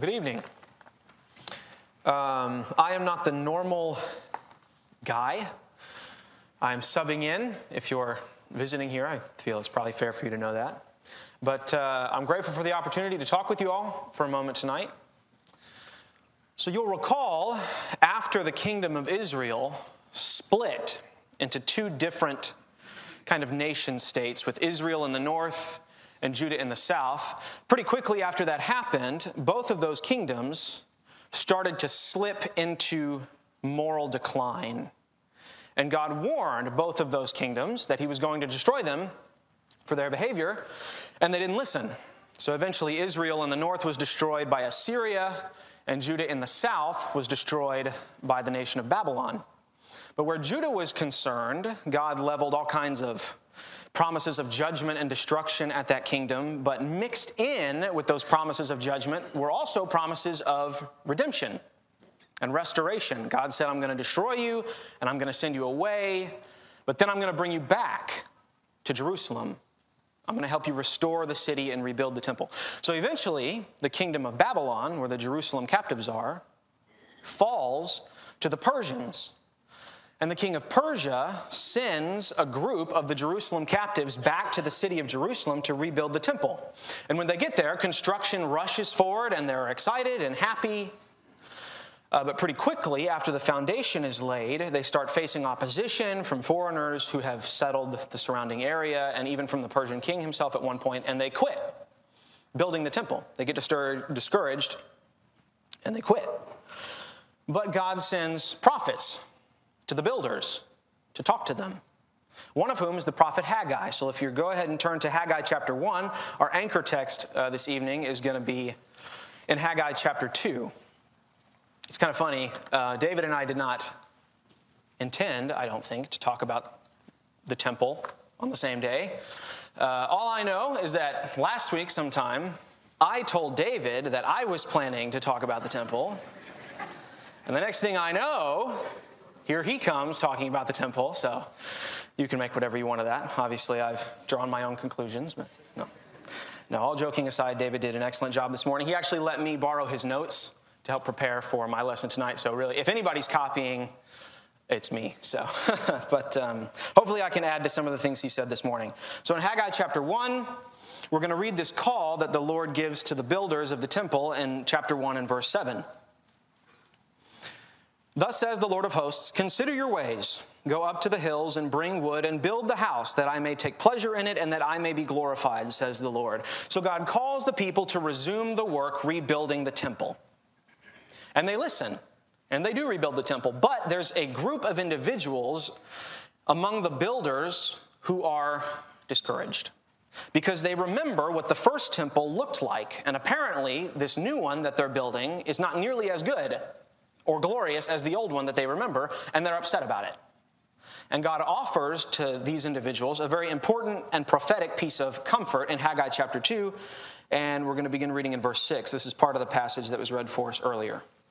Well, good evening. Um, I am not the normal guy. I'm subbing in. If you're visiting here, I feel it's probably fair for you to know that. But uh, I'm grateful for the opportunity to talk with you all for a moment tonight. So you'll recall after the kingdom of Israel split into two different kind of nation states, with Israel in the north and Judah in the south. Pretty quickly after that happened, both of those kingdoms started to slip into moral decline. And God warned both of those kingdoms that he was going to destroy them for their behavior, and they didn't listen. So eventually, Israel in the north was destroyed by Assyria, and Judah in the south was destroyed by the nation of Babylon. But where Judah was concerned, God leveled all kinds of promises of judgment and destruction at that kingdom, but mixed in with those promises of judgment were also promises of redemption and restoration. God said, I'm going to destroy you and I'm going to send you away, but then I'm going to bring you back to Jerusalem. I'm going to help you restore the city and rebuild the temple. So eventually, the kingdom of Babylon, where the Jerusalem captives are, falls to the Persians. And the king of Persia sends a group of the Jerusalem captives back to the city of Jerusalem to rebuild the temple. And when they get there, construction rushes forward and they're excited and happy. Uh, but pretty quickly, after the foundation is laid, they start facing opposition from foreigners who have settled the surrounding area and even from the Persian king himself at one point, and they quit building the temple. They get discouraged and they quit. But God sends prophets to the builders to talk to them. One of whom is the prophet Haggai. So if you go ahead and turn to Haggai chapter 1, our anchor text uh, this evening is going to be in Haggai chapter 2. It's kind of funny. Uh, David and I did not intend, I don't think, to talk about the temple on the same day. Uh, all I know is that last week, sometime, I told David that I was planning to talk about the temple. And the next thing I know, here he comes talking about the temple, so you can make whatever you want of that. Obviously, I've drawn my own conclusions, but no. No, all joking aside, David did an excellent job this morning. He actually let me borrow his notes to help prepare for my lesson tonight. So, really, if anybody's copying, it's me. So, but um, hopefully, I can add to some of the things he said this morning. So, in Haggai chapter 1, we're going to read this call that the Lord gives to the builders of the temple in chapter 1 and verse 7. Thus says the Lord of hosts Consider your ways. Go up to the hills and bring wood and build the house that I may take pleasure in it and that I may be glorified, says the Lord. So God calls the people to resume the work rebuilding the temple. And they listen, and they do rebuild the temple. But there's a group of individuals among the builders who are discouraged because they remember what the first temple looked like. And apparently, this new one that they're building is not nearly as good or glorious as the old one that they remember, and they're upset about it. And God offers to these individuals a very important and prophetic piece of comfort in Haggai chapter 2, and we're going to begin reading in verse 6. This is part of the passage that was read for us earlier.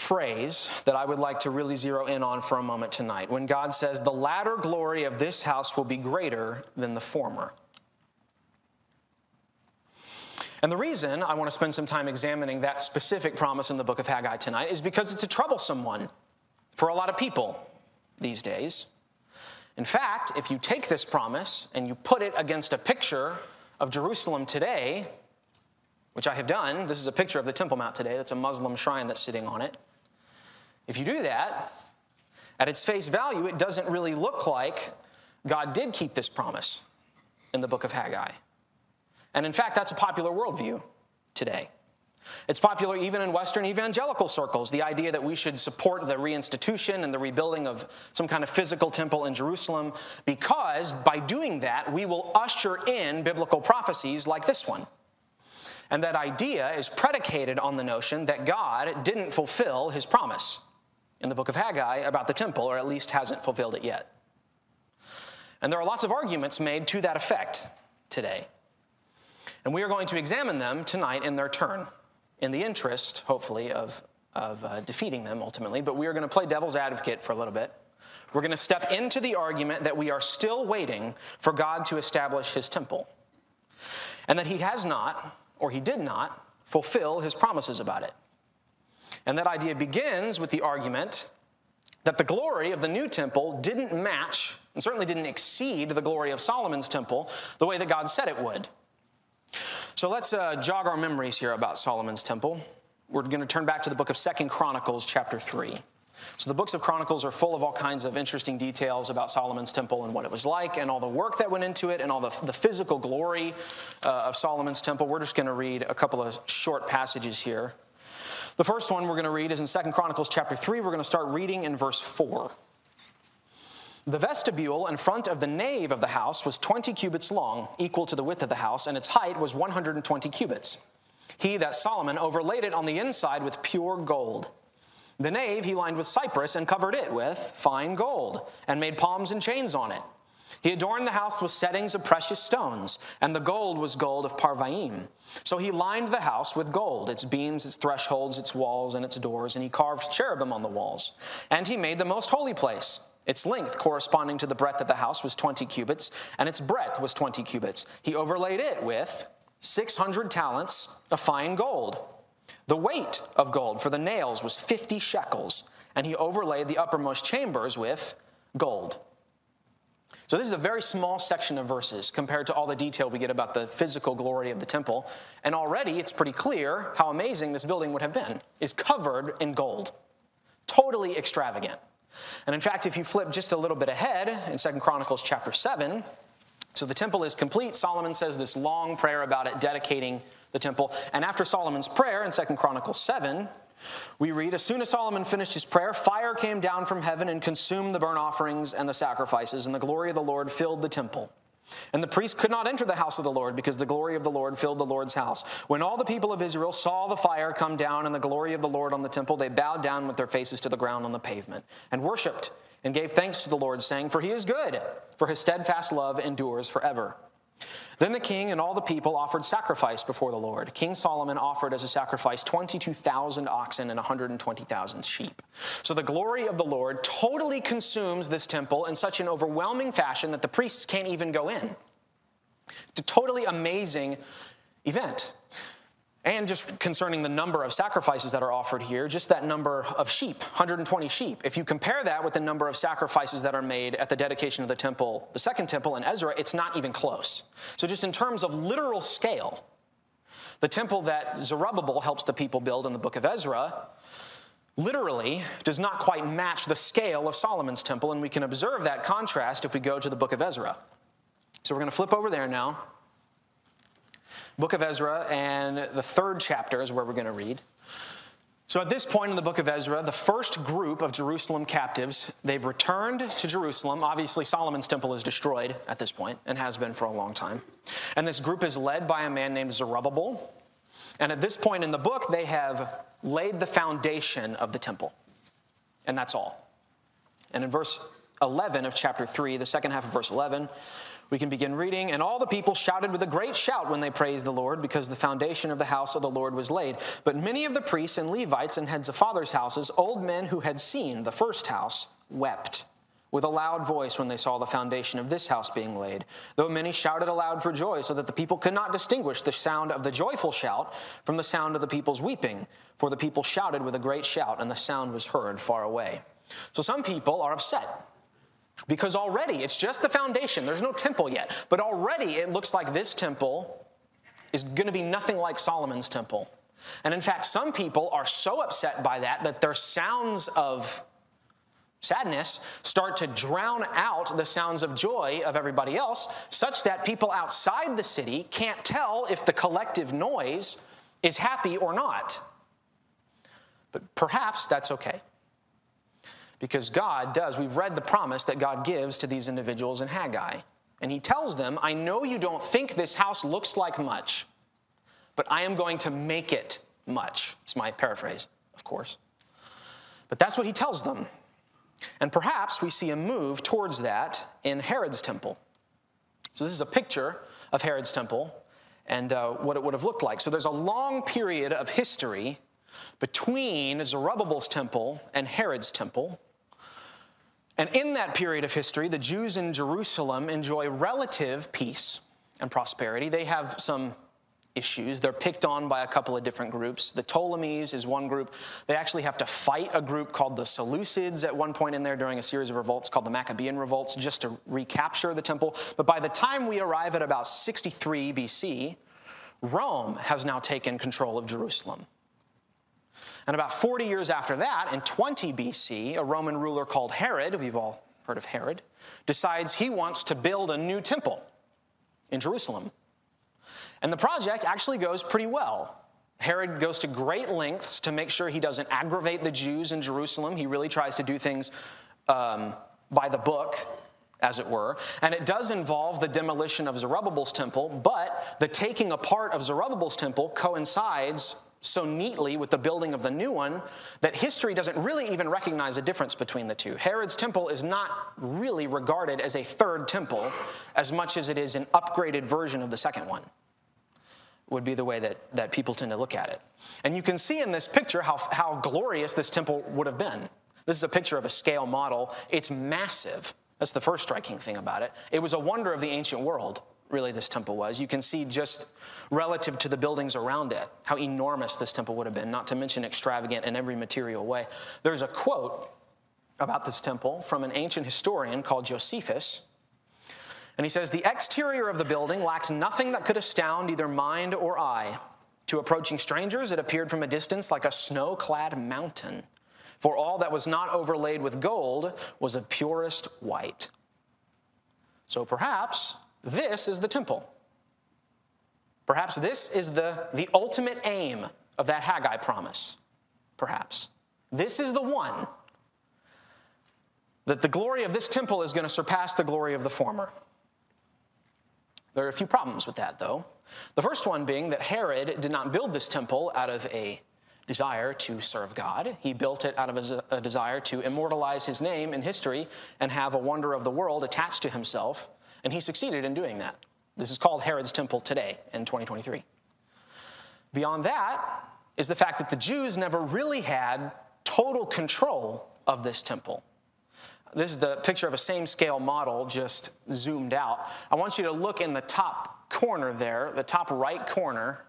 phrase that I would like to really zero in on for a moment tonight when God says, The latter glory of this house will be greater than the former. And the reason I want to spend some time examining that specific promise in the book of Haggai tonight is because it's a troublesome one for a lot of people these days. In fact, if you take this promise and you put it against a picture of Jerusalem today, which I have done. This is a picture of the Temple Mount today. That's a Muslim shrine that's sitting on it. If you do that, at its face value, it doesn't really look like God did keep this promise in the book of Haggai. And in fact, that's a popular worldview today. It's popular even in Western evangelical circles, the idea that we should support the reinstitution and the rebuilding of some kind of physical temple in Jerusalem, because by doing that, we will usher in biblical prophecies like this one. And that idea is predicated on the notion that God didn't fulfill his promise in the book of Haggai about the temple, or at least hasn't fulfilled it yet. And there are lots of arguments made to that effect today. And we are going to examine them tonight in their turn, in the interest, hopefully, of, of uh, defeating them ultimately. But we are going to play devil's advocate for a little bit. We're going to step into the argument that we are still waiting for God to establish his temple, and that he has not, or he did not, fulfill his promises about it. And that idea begins with the argument that the glory of the new temple didn't match, and certainly didn't exceed, the glory of Solomon's temple the way that God said it would. So let's uh, jog our memories here about Solomon's temple. We're going to turn back to the book of Second Chronicles, chapter 3. So the books of Chronicles are full of all kinds of interesting details about Solomon's temple and what it was like, and all the work that went into it, and all the, the physical glory uh, of Solomon's temple. We're just going to read a couple of short passages here. The first one we're going to read is in Second Chronicles chapter 3. We're going to start reading in verse 4. The vestibule in front of the nave of the house was 20 cubits long, equal to the width of the house, and its height was 120 cubits. He, that Solomon, overlaid it on the inside with pure gold. The nave he lined with cypress and covered it with fine gold, and made palms and chains on it. He adorned the house with settings of precious stones, and the gold was gold of Parvaim. So he lined the house with gold, its beams, its thresholds, its walls, and its doors, and he carved cherubim on the walls. And he made the most holy place. Its length, corresponding to the breadth of the house, was 20 cubits, and its breadth was 20 cubits. He overlaid it with 600 talents of fine gold. The weight of gold for the nails was 50 shekels, and he overlaid the uppermost chambers with gold. So, this is a very small section of verses compared to all the detail we get about the physical glory of the temple. And already it's pretty clear how amazing this building would have been. It's covered in gold, totally extravagant. And in fact, if you flip just a little bit ahead in Second Chronicles chapter 7, so the temple is complete. Solomon says this long prayer about it, dedicating the temple. And after Solomon's prayer in Second Chronicles 7, we read, As soon as Solomon finished his prayer, fire came down from heaven and consumed the burnt offerings and the sacrifices, and the glory of the Lord filled the temple. And the priest could not enter the house of the Lord because the glory of the Lord filled the Lord's house. When all the people of Israel saw the fire come down and the glory of the Lord on the temple, they bowed down with their faces to the ground on the pavement and worshiped and gave thanks to the Lord, saying, For he is good, for his steadfast love endures forever. Then the king and all the people offered sacrifice before the Lord. King Solomon offered as a sacrifice 22,000 oxen and 120,000 sheep. So the glory of the Lord totally consumes this temple in such an overwhelming fashion that the priests can't even go in. It's a totally amazing event. And just concerning the number of sacrifices that are offered here, just that number of sheep, 120 sheep. If you compare that with the number of sacrifices that are made at the dedication of the temple, the second temple in Ezra, it's not even close. So, just in terms of literal scale, the temple that Zerubbabel helps the people build in the book of Ezra literally does not quite match the scale of Solomon's temple, and we can observe that contrast if we go to the book of Ezra. So, we're going to flip over there now book of Ezra, and the third chapter is where we're going to read. So at this point in the book of Ezra, the first group of Jerusalem captives, they've returned to Jerusalem. Obviously, Solomon's temple is destroyed at this point and has been for a long time. And this group is led by a man named Zerubbabel. And at this point in the book, they have laid the foundation of the temple. And that's all. And in verse 11 of chapter 3, the second half of verse 11, we can begin reading. And all the people shouted with a great shout when they praised the Lord, because the foundation of the house of the Lord was laid. But many of the priests and Levites and heads of fathers' houses, old men who had seen the first house, wept with a loud voice when they saw the foundation of this house being laid. Though many shouted aloud for joy, so that the people could not distinguish the sound of the joyful shout from the sound of the people's weeping. For the people shouted with a great shout, and the sound was heard far away. So some people are upset because already it's just the foundation, there's no temple yet, but already it looks like this temple is going to be nothing like Solomon's temple. And in fact, some people are so upset by that that their sounds of sadness start to drown out the sounds of joy of everybody else, such that people outside the city can't tell if the collective noise is happy or not. But perhaps that's okay because God does. We've read the promise that God gives to these individuals in Haggai. And he tells them, I know you don't think this house looks like much, but I am going to make it much. It's my paraphrase, of course. But that's what he tells them. And perhaps we see a move towards that in Herod's temple. So, this is a picture of Herod's temple and uh, what it would have looked like. So, there's a long period of history between Zerubbabel's temple and Herod's temple. And in that period of history, the Jews in Jerusalem enjoy relative peace and prosperity. They have some issues. They're picked on by a couple of different groups. The Ptolemies is one group. They actually have to fight a group called the Seleucids at one point in there during a series of revolts called the Maccabean revolts just to recapture the temple. But by the time we arrive at about 63 BC, Rome has now taken control of Jerusalem. And about 40 years after that, in 20 BC, a Roman ruler called Herod, we've all heard of Herod, decides he wants to build a new temple in Jerusalem. And the project actually goes pretty well. Herod goes to great lengths to make sure he doesn't aggravate the Jews in Jerusalem. He really tries to do things um, by the book, as it were. And it does involve the demolition of Zerubbabel's temple, but the taking apart of Zerubbabel's temple coincides so neatly with the building of the new one that history doesn't really even recognize a difference between the two. Herod's temple is not really regarded as a third temple as much as it is an upgraded version of the second one, would be the way that, that people tend to look at it. And you can see in this picture how, how glorious this temple would have been. This is a picture of a scale model. It's massive. That's the first striking thing about it. It was a wonder of the ancient world really this temple was. You can see just relative to the buildings around it how enormous this temple would have been, not to mention extravagant in every material way. There's a quote about this temple from an ancient historian called Josephus. And he says, The exterior of the building lacked nothing that could astound either mind or eye. To approaching strangers, it appeared from a distance like a snow clad mountain. For all that was not overlaid with gold was of purest white. So perhaps this is the temple. Perhaps this is the, the ultimate aim of that Haggai promise. Perhaps. This is the one that the glory of this temple is going to surpass the glory of the former. There are a few problems with that, though. The first one being that Herod did not build this temple out of a desire to serve God. He built it out of a, desire to immortalize his name in history and have a wonder of the world attached to himself and he succeeded in doing that. This is called Herod's Temple today in 2023. Beyond that is the fact that the Jews never really had total control of this temple. This is the picture of a same scale model just zoomed out. I want you to look in the top corner there, the top right corner,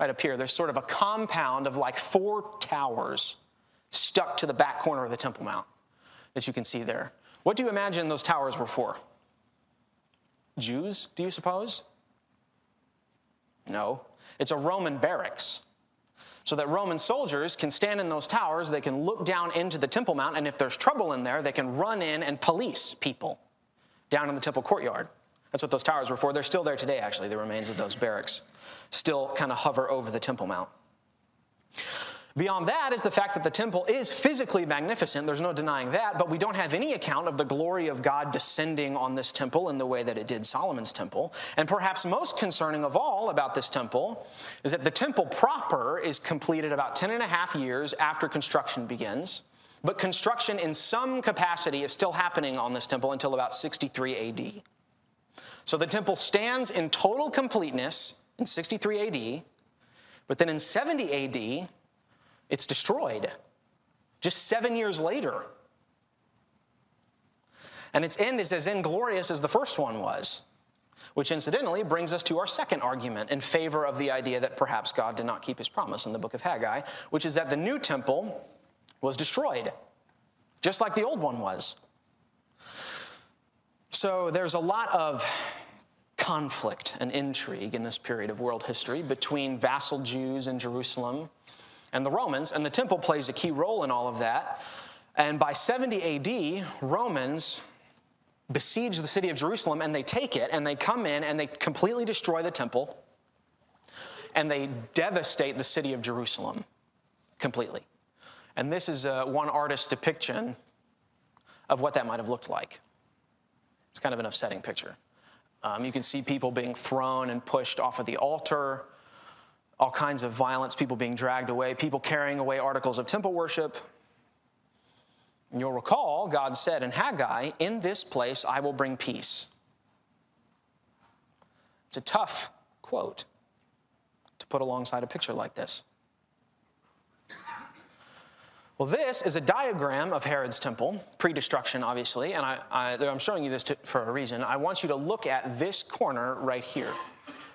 right up here. There's sort of a compound of like four towers stuck to the back corner of the Temple Mount that you can see there. What do you imagine those towers were for? Jews, do you suppose? No. It's a Roman barracks. So that Roman soldiers can stand in those towers, they can look down into the Temple Mount, and if there's trouble in there, they can run in and police people down in the temple courtyard. That's what those towers were for. They're still there today, actually, the remains of those barracks still kind of hover over the Temple Mount. Beyond that is the fact that the temple is physically magnificent. There's no denying that, but we don't have any account of the glory of God descending on this temple in the way that it did Solomon's temple. And perhaps most concerning of all about this temple is that the temple proper is completed about 10 and a half years after construction begins. But construction in some capacity is still happening on this temple until about 63 AD. So the temple stands in total completeness in 63 AD, but then in 70 AD, it's destroyed just seven years later. And its end is as inglorious as the first one was, which incidentally brings us to our second argument in favor of the idea that perhaps God did not keep his promise in the book of Haggai, which is that the new temple was destroyed, just like the old one was. So there's a lot of conflict and intrigue in this period of world history between vassal Jews in Jerusalem and the Romans, and the temple plays a key role in all of that. And by 70 AD, Romans besiege the city of Jerusalem and they take it and they come in and they completely destroy the temple and they devastate the city of Jerusalem completely. And this is uh, one artist's depiction of what that might have looked like. It's kind of an upsetting picture. Um, you can see people being thrown and pushed off of the altar all kinds of violence, people being dragged away, people carrying away articles of temple worship. And you'll recall God said in Haggai, In this place I will bring peace. It's a tough quote to put alongside a picture like this. Well, this is a diagram of Herod's temple, pre destruction, obviously, and I, am showing you this to, for a reason. I want you to look at this corner right here,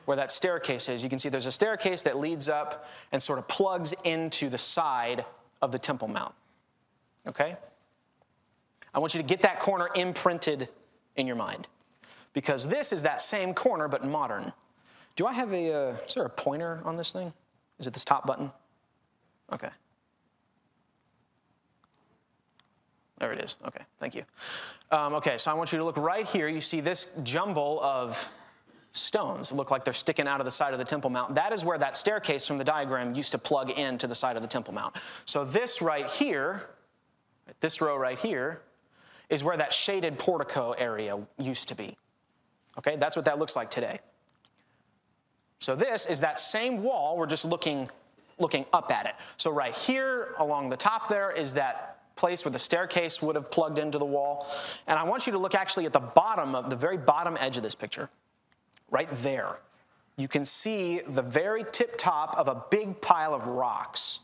where that staircase is. You can see there's a staircase that leads up and sort of plugs into the side of the Temple Mount. Okay? I want you to get that corner imprinted in your mind, because this is that same corner but modern. Do I have a, uh, is there a pointer on this thing? Is it this top button? Okay. There it is. Okay, thank you. Um, okay, so I want you to look right here. You see this jumble of stones look like they're sticking out of the side of the Temple Mount. That is where that staircase from the diagram used to plug into the side of the Temple Mount. So this right here, this row right here, is where that shaded portico area used to be. Okay, that's what that looks like today. So this is that same wall, we're just looking, looking up at it. So right here along the top there is that place where the staircase would have plugged into the wall. And I want you to look actually at the bottom of the very bottom edge of this picture, right there. You can see the very tip top of a big pile of rocks.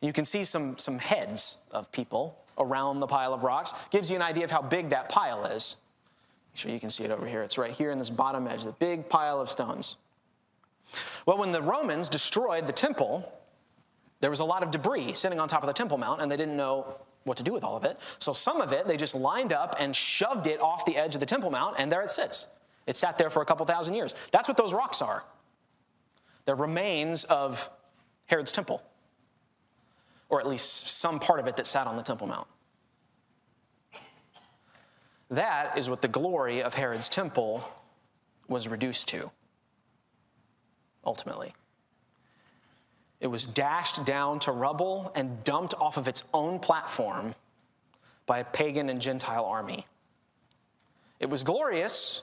You can see some, some heads of people around the pile of rocks. Gives you an idea of how big that pile is. Make sure you can see it over here. It's right here in this bottom edge, the big pile of stones. Well, when the Romans destroyed the temple, there was a lot of debris sitting on top of the Temple Mount, and they didn't know what to do with all of it. So some of it, they just lined up and shoved it off the edge of the Temple Mount, and there it sits. It sat there for a couple thousand years. That's what those rocks are. They're remains of Herod's temple, or at least some part of it that sat on the Temple Mount. That is what the glory of Herod's temple was reduced to, ultimately. It was dashed down to rubble and dumped off of its own platform by a pagan and Gentile army. It was glorious,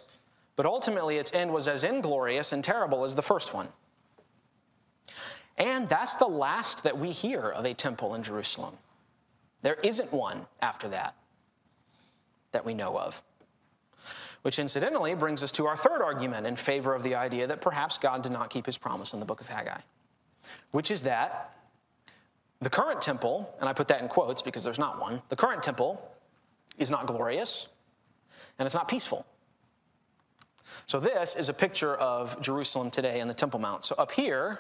but ultimately its end was as inglorious and terrible as the first one. And that's the last that we hear of a temple in Jerusalem. There isn't one after that that we know of. Which incidentally brings us to our third argument in favor of the idea that perhaps God did not keep his promise in the book of Haggai which is that the current temple, and I put that in quotes because there's not one, the current temple is not glorious and it's not peaceful. So, this is a picture of Jerusalem today in the Temple Mount. So, up here,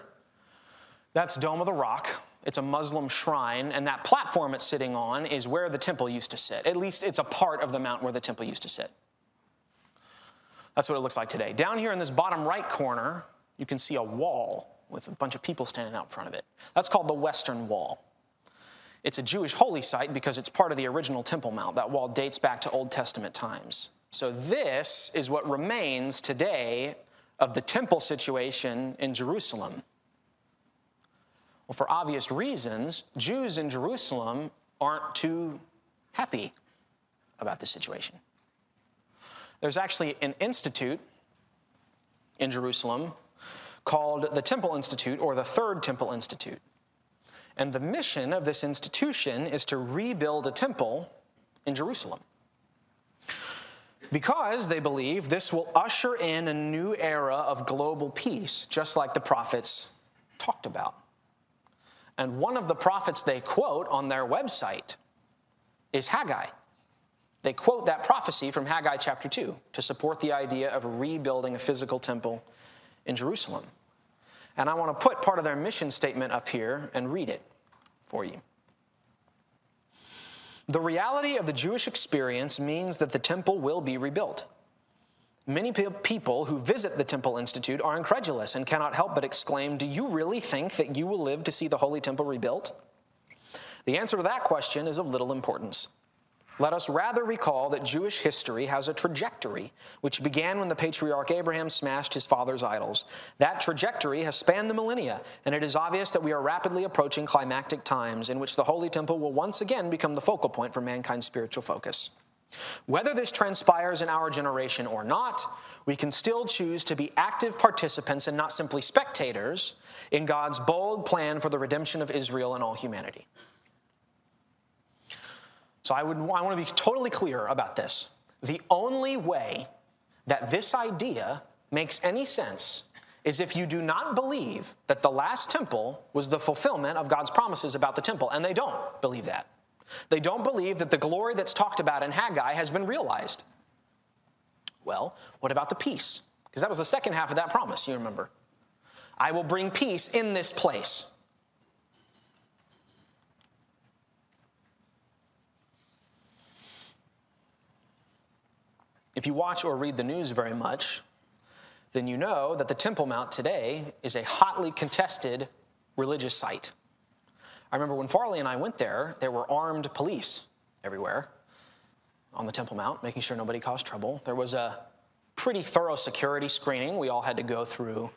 that's Dome of the Rock. It's a Muslim shrine, and that platform it's sitting on is where the temple used to sit. At least it's a part of the mount where the temple used to sit. That's what it looks like today. Down here in this bottom right corner, you can see a wall with a bunch of people standing out in front of it. That's called the Western Wall. It's a Jewish holy site because it's part of the original Temple Mount. That wall dates back to Old Testament times. So, this is what remains today of the temple situation in Jerusalem. Well, for obvious reasons, Jews in Jerusalem aren't too happy about this situation. There's actually an institute in Jerusalem called the Temple Institute or the Third Temple Institute. And the mission of this institution is to rebuild a temple in Jerusalem. Because they believe this will usher in a new era of global peace, just like the prophets talked about. And one of the prophets they quote on their website is Haggai. They quote that prophecy from Haggai chapter 2 to support the idea of rebuilding a physical temple in Jerusalem. And I want to put part of their mission statement up here and read it for you. The reality of the Jewish experience means that the temple will be rebuilt. Many people who visit the Temple Institute are incredulous and cannot help but exclaim, Do you really think that you will live to see the Holy Temple rebuilt? The answer to that question is of little importance. Let us rather recall that Jewish history has a trajectory, which began when the patriarch Abraham smashed his father's idols. That trajectory has spanned the millennia, and it is obvious that we are rapidly approaching climactic times in which the Holy Temple will once again become the focal point for mankind's spiritual focus. Whether this transpires in our generation or not, we can still choose to be active participants and not simply spectators in God's bold plan for the redemption of Israel and all humanity. So I, would, I want to be totally clear about this. The only way that this idea makes any sense is if you do not believe that the last temple was the fulfillment of God's promises about the temple, and they don't believe that. They don't believe that the glory that's talked about in Haggai has been realized. Well, what about the peace? Because that was the second half of that promise, you remember. I will bring peace in this place. If you watch or read the news very much, then you know that the Temple Mount today is a hotly contested religious site. I remember when Farley and I went there, there were armed police everywhere on the Temple Mount, making sure nobody caused trouble. There was a pretty thorough security screening we all had to go through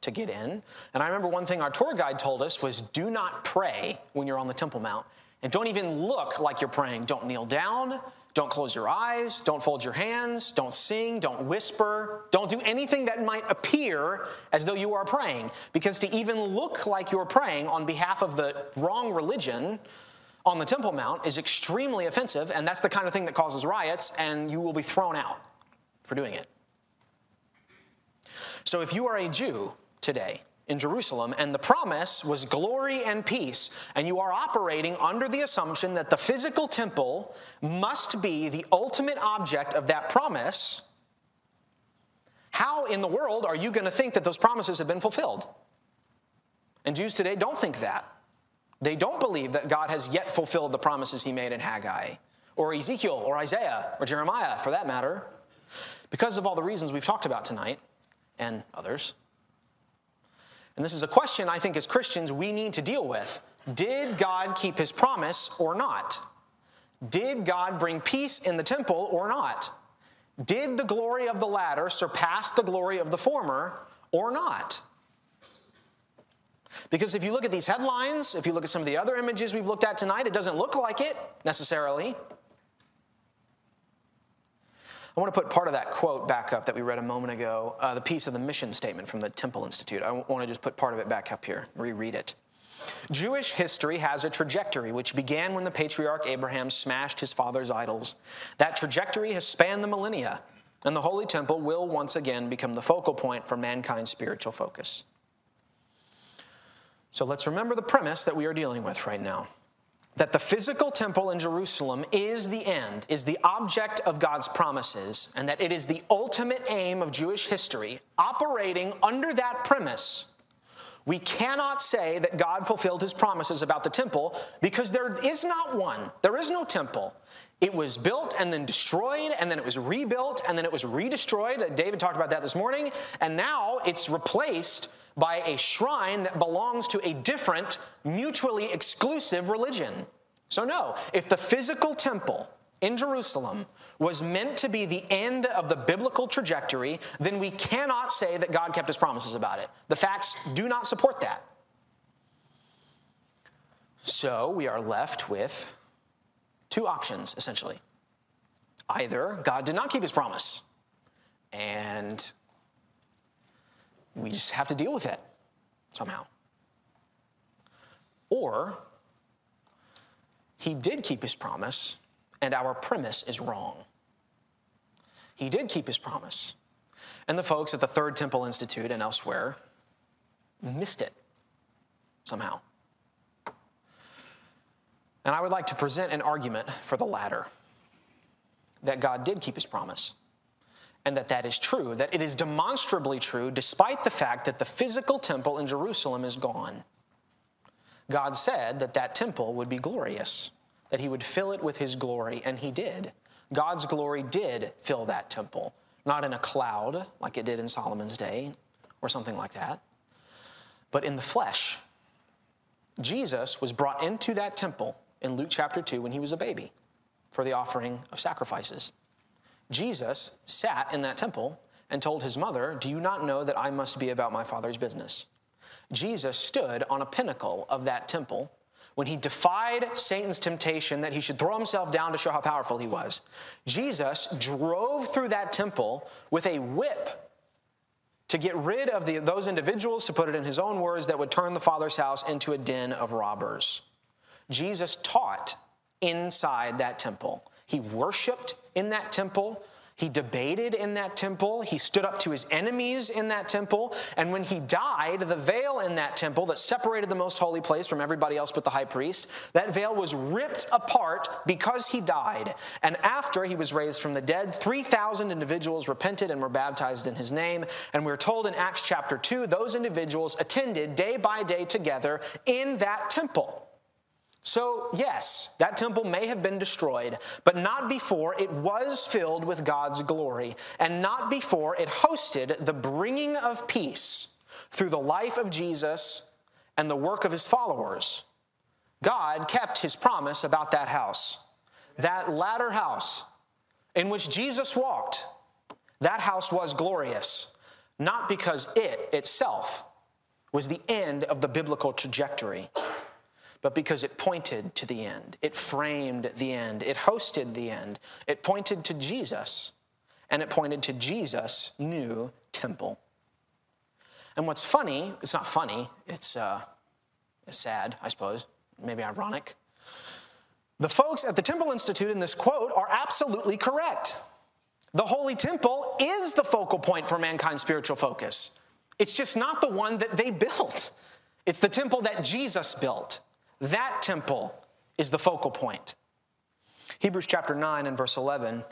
to get in. And I remember one thing our tour guide told us was do not pray when you're on the Temple Mount. And don't even look like you're praying. Don't kneel down. Don't close your eyes. Don't fold your hands. Don't sing. Don't whisper. Don't do anything that might appear as though you are praying. Because to even look like you're praying on behalf of the wrong religion on the Temple Mount is extremely offensive, and that's the kind of thing that causes riots, and you will be thrown out for doing it. So if you are a Jew today, in Jerusalem, and the promise was glory and peace. And you are operating under the assumption that the physical temple must be the ultimate object of that promise. How in the world are you going to think that those promises have been fulfilled? And Jews today don't think that. They don't believe that God has yet fulfilled the promises he made in Haggai, or Ezekiel, or Isaiah, or Jeremiah, for that matter, because of all the reasons we've talked about tonight and others. And this is a question I think as Christians we need to deal with. Did God keep his promise or not? Did God bring peace in the temple or not? Did the glory of the latter surpass the glory of the former or not? Because if you look at these headlines, if you look at some of the other images we've looked at tonight, it doesn't look like it necessarily. I want to put part of that quote back up that we read a moment ago, uh, the piece of the mission statement from the Temple Institute. I want to just put part of it back up here, reread it. Jewish history has a trajectory which began when the patriarch Abraham smashed his father's idols. That trajectory has spanned the millennia, and the Holy Temple will once again become the focal point for mankind's spiritual focus. So let's remember the premise that we are dealing with right now that the physical temple in Jerusalem is the end, is the object of God's promises, and that it is the ultimate aim of Jewish history, operating under that premise, we cannot say that God fulfilled his promises about the temple because there is not one. There is no temple. It was built and then destroyed, and then it was rebuilt, and then it was redestroyed. David talked about that this morning, and now it's replaced by a shrine that belongs to a different, mutually exclusive religion. So, no, if the physical temple in Jerusalem was meant to be the end of the biblical trajectory, then we cannot say that God kept his promises about it. The facts do not support that. So, we are left with two options, essentially. Either God did not keep his promise, and we just have to deal with it somehow. Or he did keep his promise, and our premise is wrong. He did keep his promise. And the folks at the Third Temple Institute and elsewhere missed it somehow. And I would like to present an argument for the latter that God did keep his promise and that that is true, that it is demonstrably true despite the fact that the physical temple in Jerusalem is gone. God said that that temple would be glorious, that he would fill it with his glory, and he did. God's glory did fill that temple, not in a cloud like it did in Solomon's day or something like that, but in the flesh. Jesus was brought into that temple in Luke chapter 2 when he was a baby for the offering of sacrifices. Jesus sat in that temple and told his mother, Do you not know that I must be about my father's business? Jesus stood on a pinnacle of that temple when he defied Satan's temptation that he should throw himself down to show how powerful he was. Jesus drove through that temple with a whip to get rid of the, those individuals, to put it in his own words, that would turn the Father's house into a den of robbers. Jesus taught inside that temple. He worshiped in that temple. He debated in that temple. He stood up to his enemies in that temple. And when he died, the veil in that temple that separated the most holy place from everybody else but the high priest, that veil was ripped apart because he died. And after he was raised from the dead, 3,000 individuals repented and were baptized in his name. And we're told in Acts chapter 2, those individuals attended day by day together in that temple. So, yes, that temple may have been destroyed, but not before it was filled with God's glory, and not before it hosted the bringing of peace through the life of Jesus and the work of his followers. God kept his promise about that house. That latter house in which Jesus walked, that house was glorious, not because it itself was the end of the biblical trajectory but because it pointed to the end. It framed the end. It hosted the end. It pointed to Jesus, and it pointed to Jesus' new temple. And what's funny, it's not funny, it's, uh, it's sad, I suppose, maybe ironic. The folks at the Temple Institute in this quote are absolutely correct. The Holy Temple is the focal point for mankind's spiritual focus. It's just not the one that they built, it's the temple that Jesus built. That temple is the focal point. Hebrews chapter 9 and verse 11.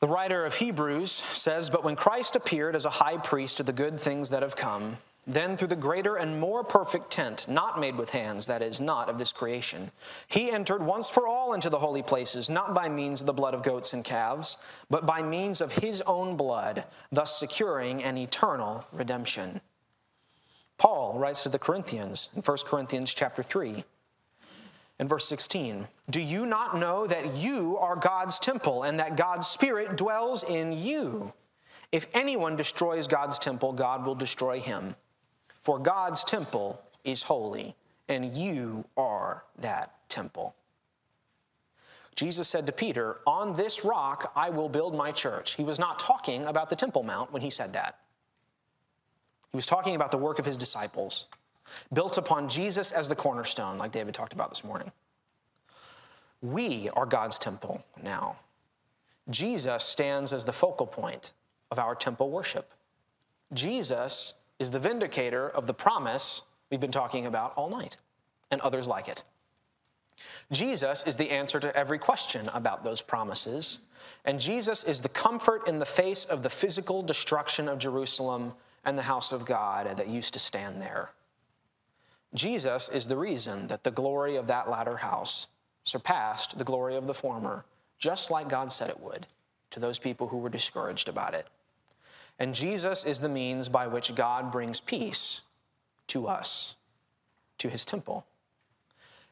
The writer of Hebrews says, But when Christ appeared as a high priest of the good things that have come, then through the greater and more perfect tent, not made with hands, that is, not of this creation, he entered once for all into the holy places, not by means of the blood of goats and calves, but by means of his own blood, thus securing an eternal redemption. Paul writes to the Corinthians in 1 Corinthians chapter 3 in verse 16 Do you not know that you are God's temple and that God's Spirit dwells in you? If anyone destroys God's temple, God will destroy him. For God's temple is holy, and you are that temple. Jesus said to Peter, On this rock I will build my church. He was not talking about the Temple Mount when he said that. He was talking about the work of his disciples, built upon Jesus as the cornerstone, like David talked about this morning. We are God's temple now. Jesus stands as the focal point of our temple worship. Jesus is the vindicator of the promise we've been talking about all night, and others like it. Jesus is the answer to every question about those promises, and Jesus is the comfort in the face of the physical destruction of Jerusalem and the house of God that used to stand there. Jesus is the reason that the glory of that latter house surpassed the glory of the former, just like God said it would to those people who were discouraged about it. And Jesus is the means by which God brings peace to us, to his temple.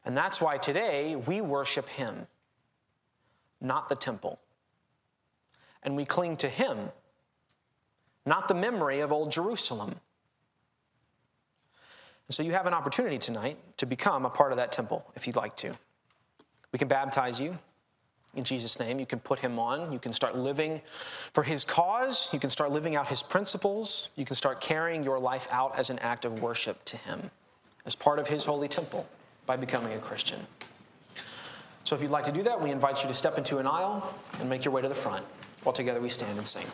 And that's why today we worship him, not the temple. And we cling to him not the memory of old Jerusalem. And so you have an opportunity tonight to become a part of that temple if you'd like to. We can baptize you in Jesus' name. You can put him on. You can start living for his cause. You can start living out his principles. You can start carrying your life out as an act of worship to him, as part of his holy temple by becoming a Christian. So if you'd like to do that, we invite you to step into an aisle and make your way to the front while together we stand and sing.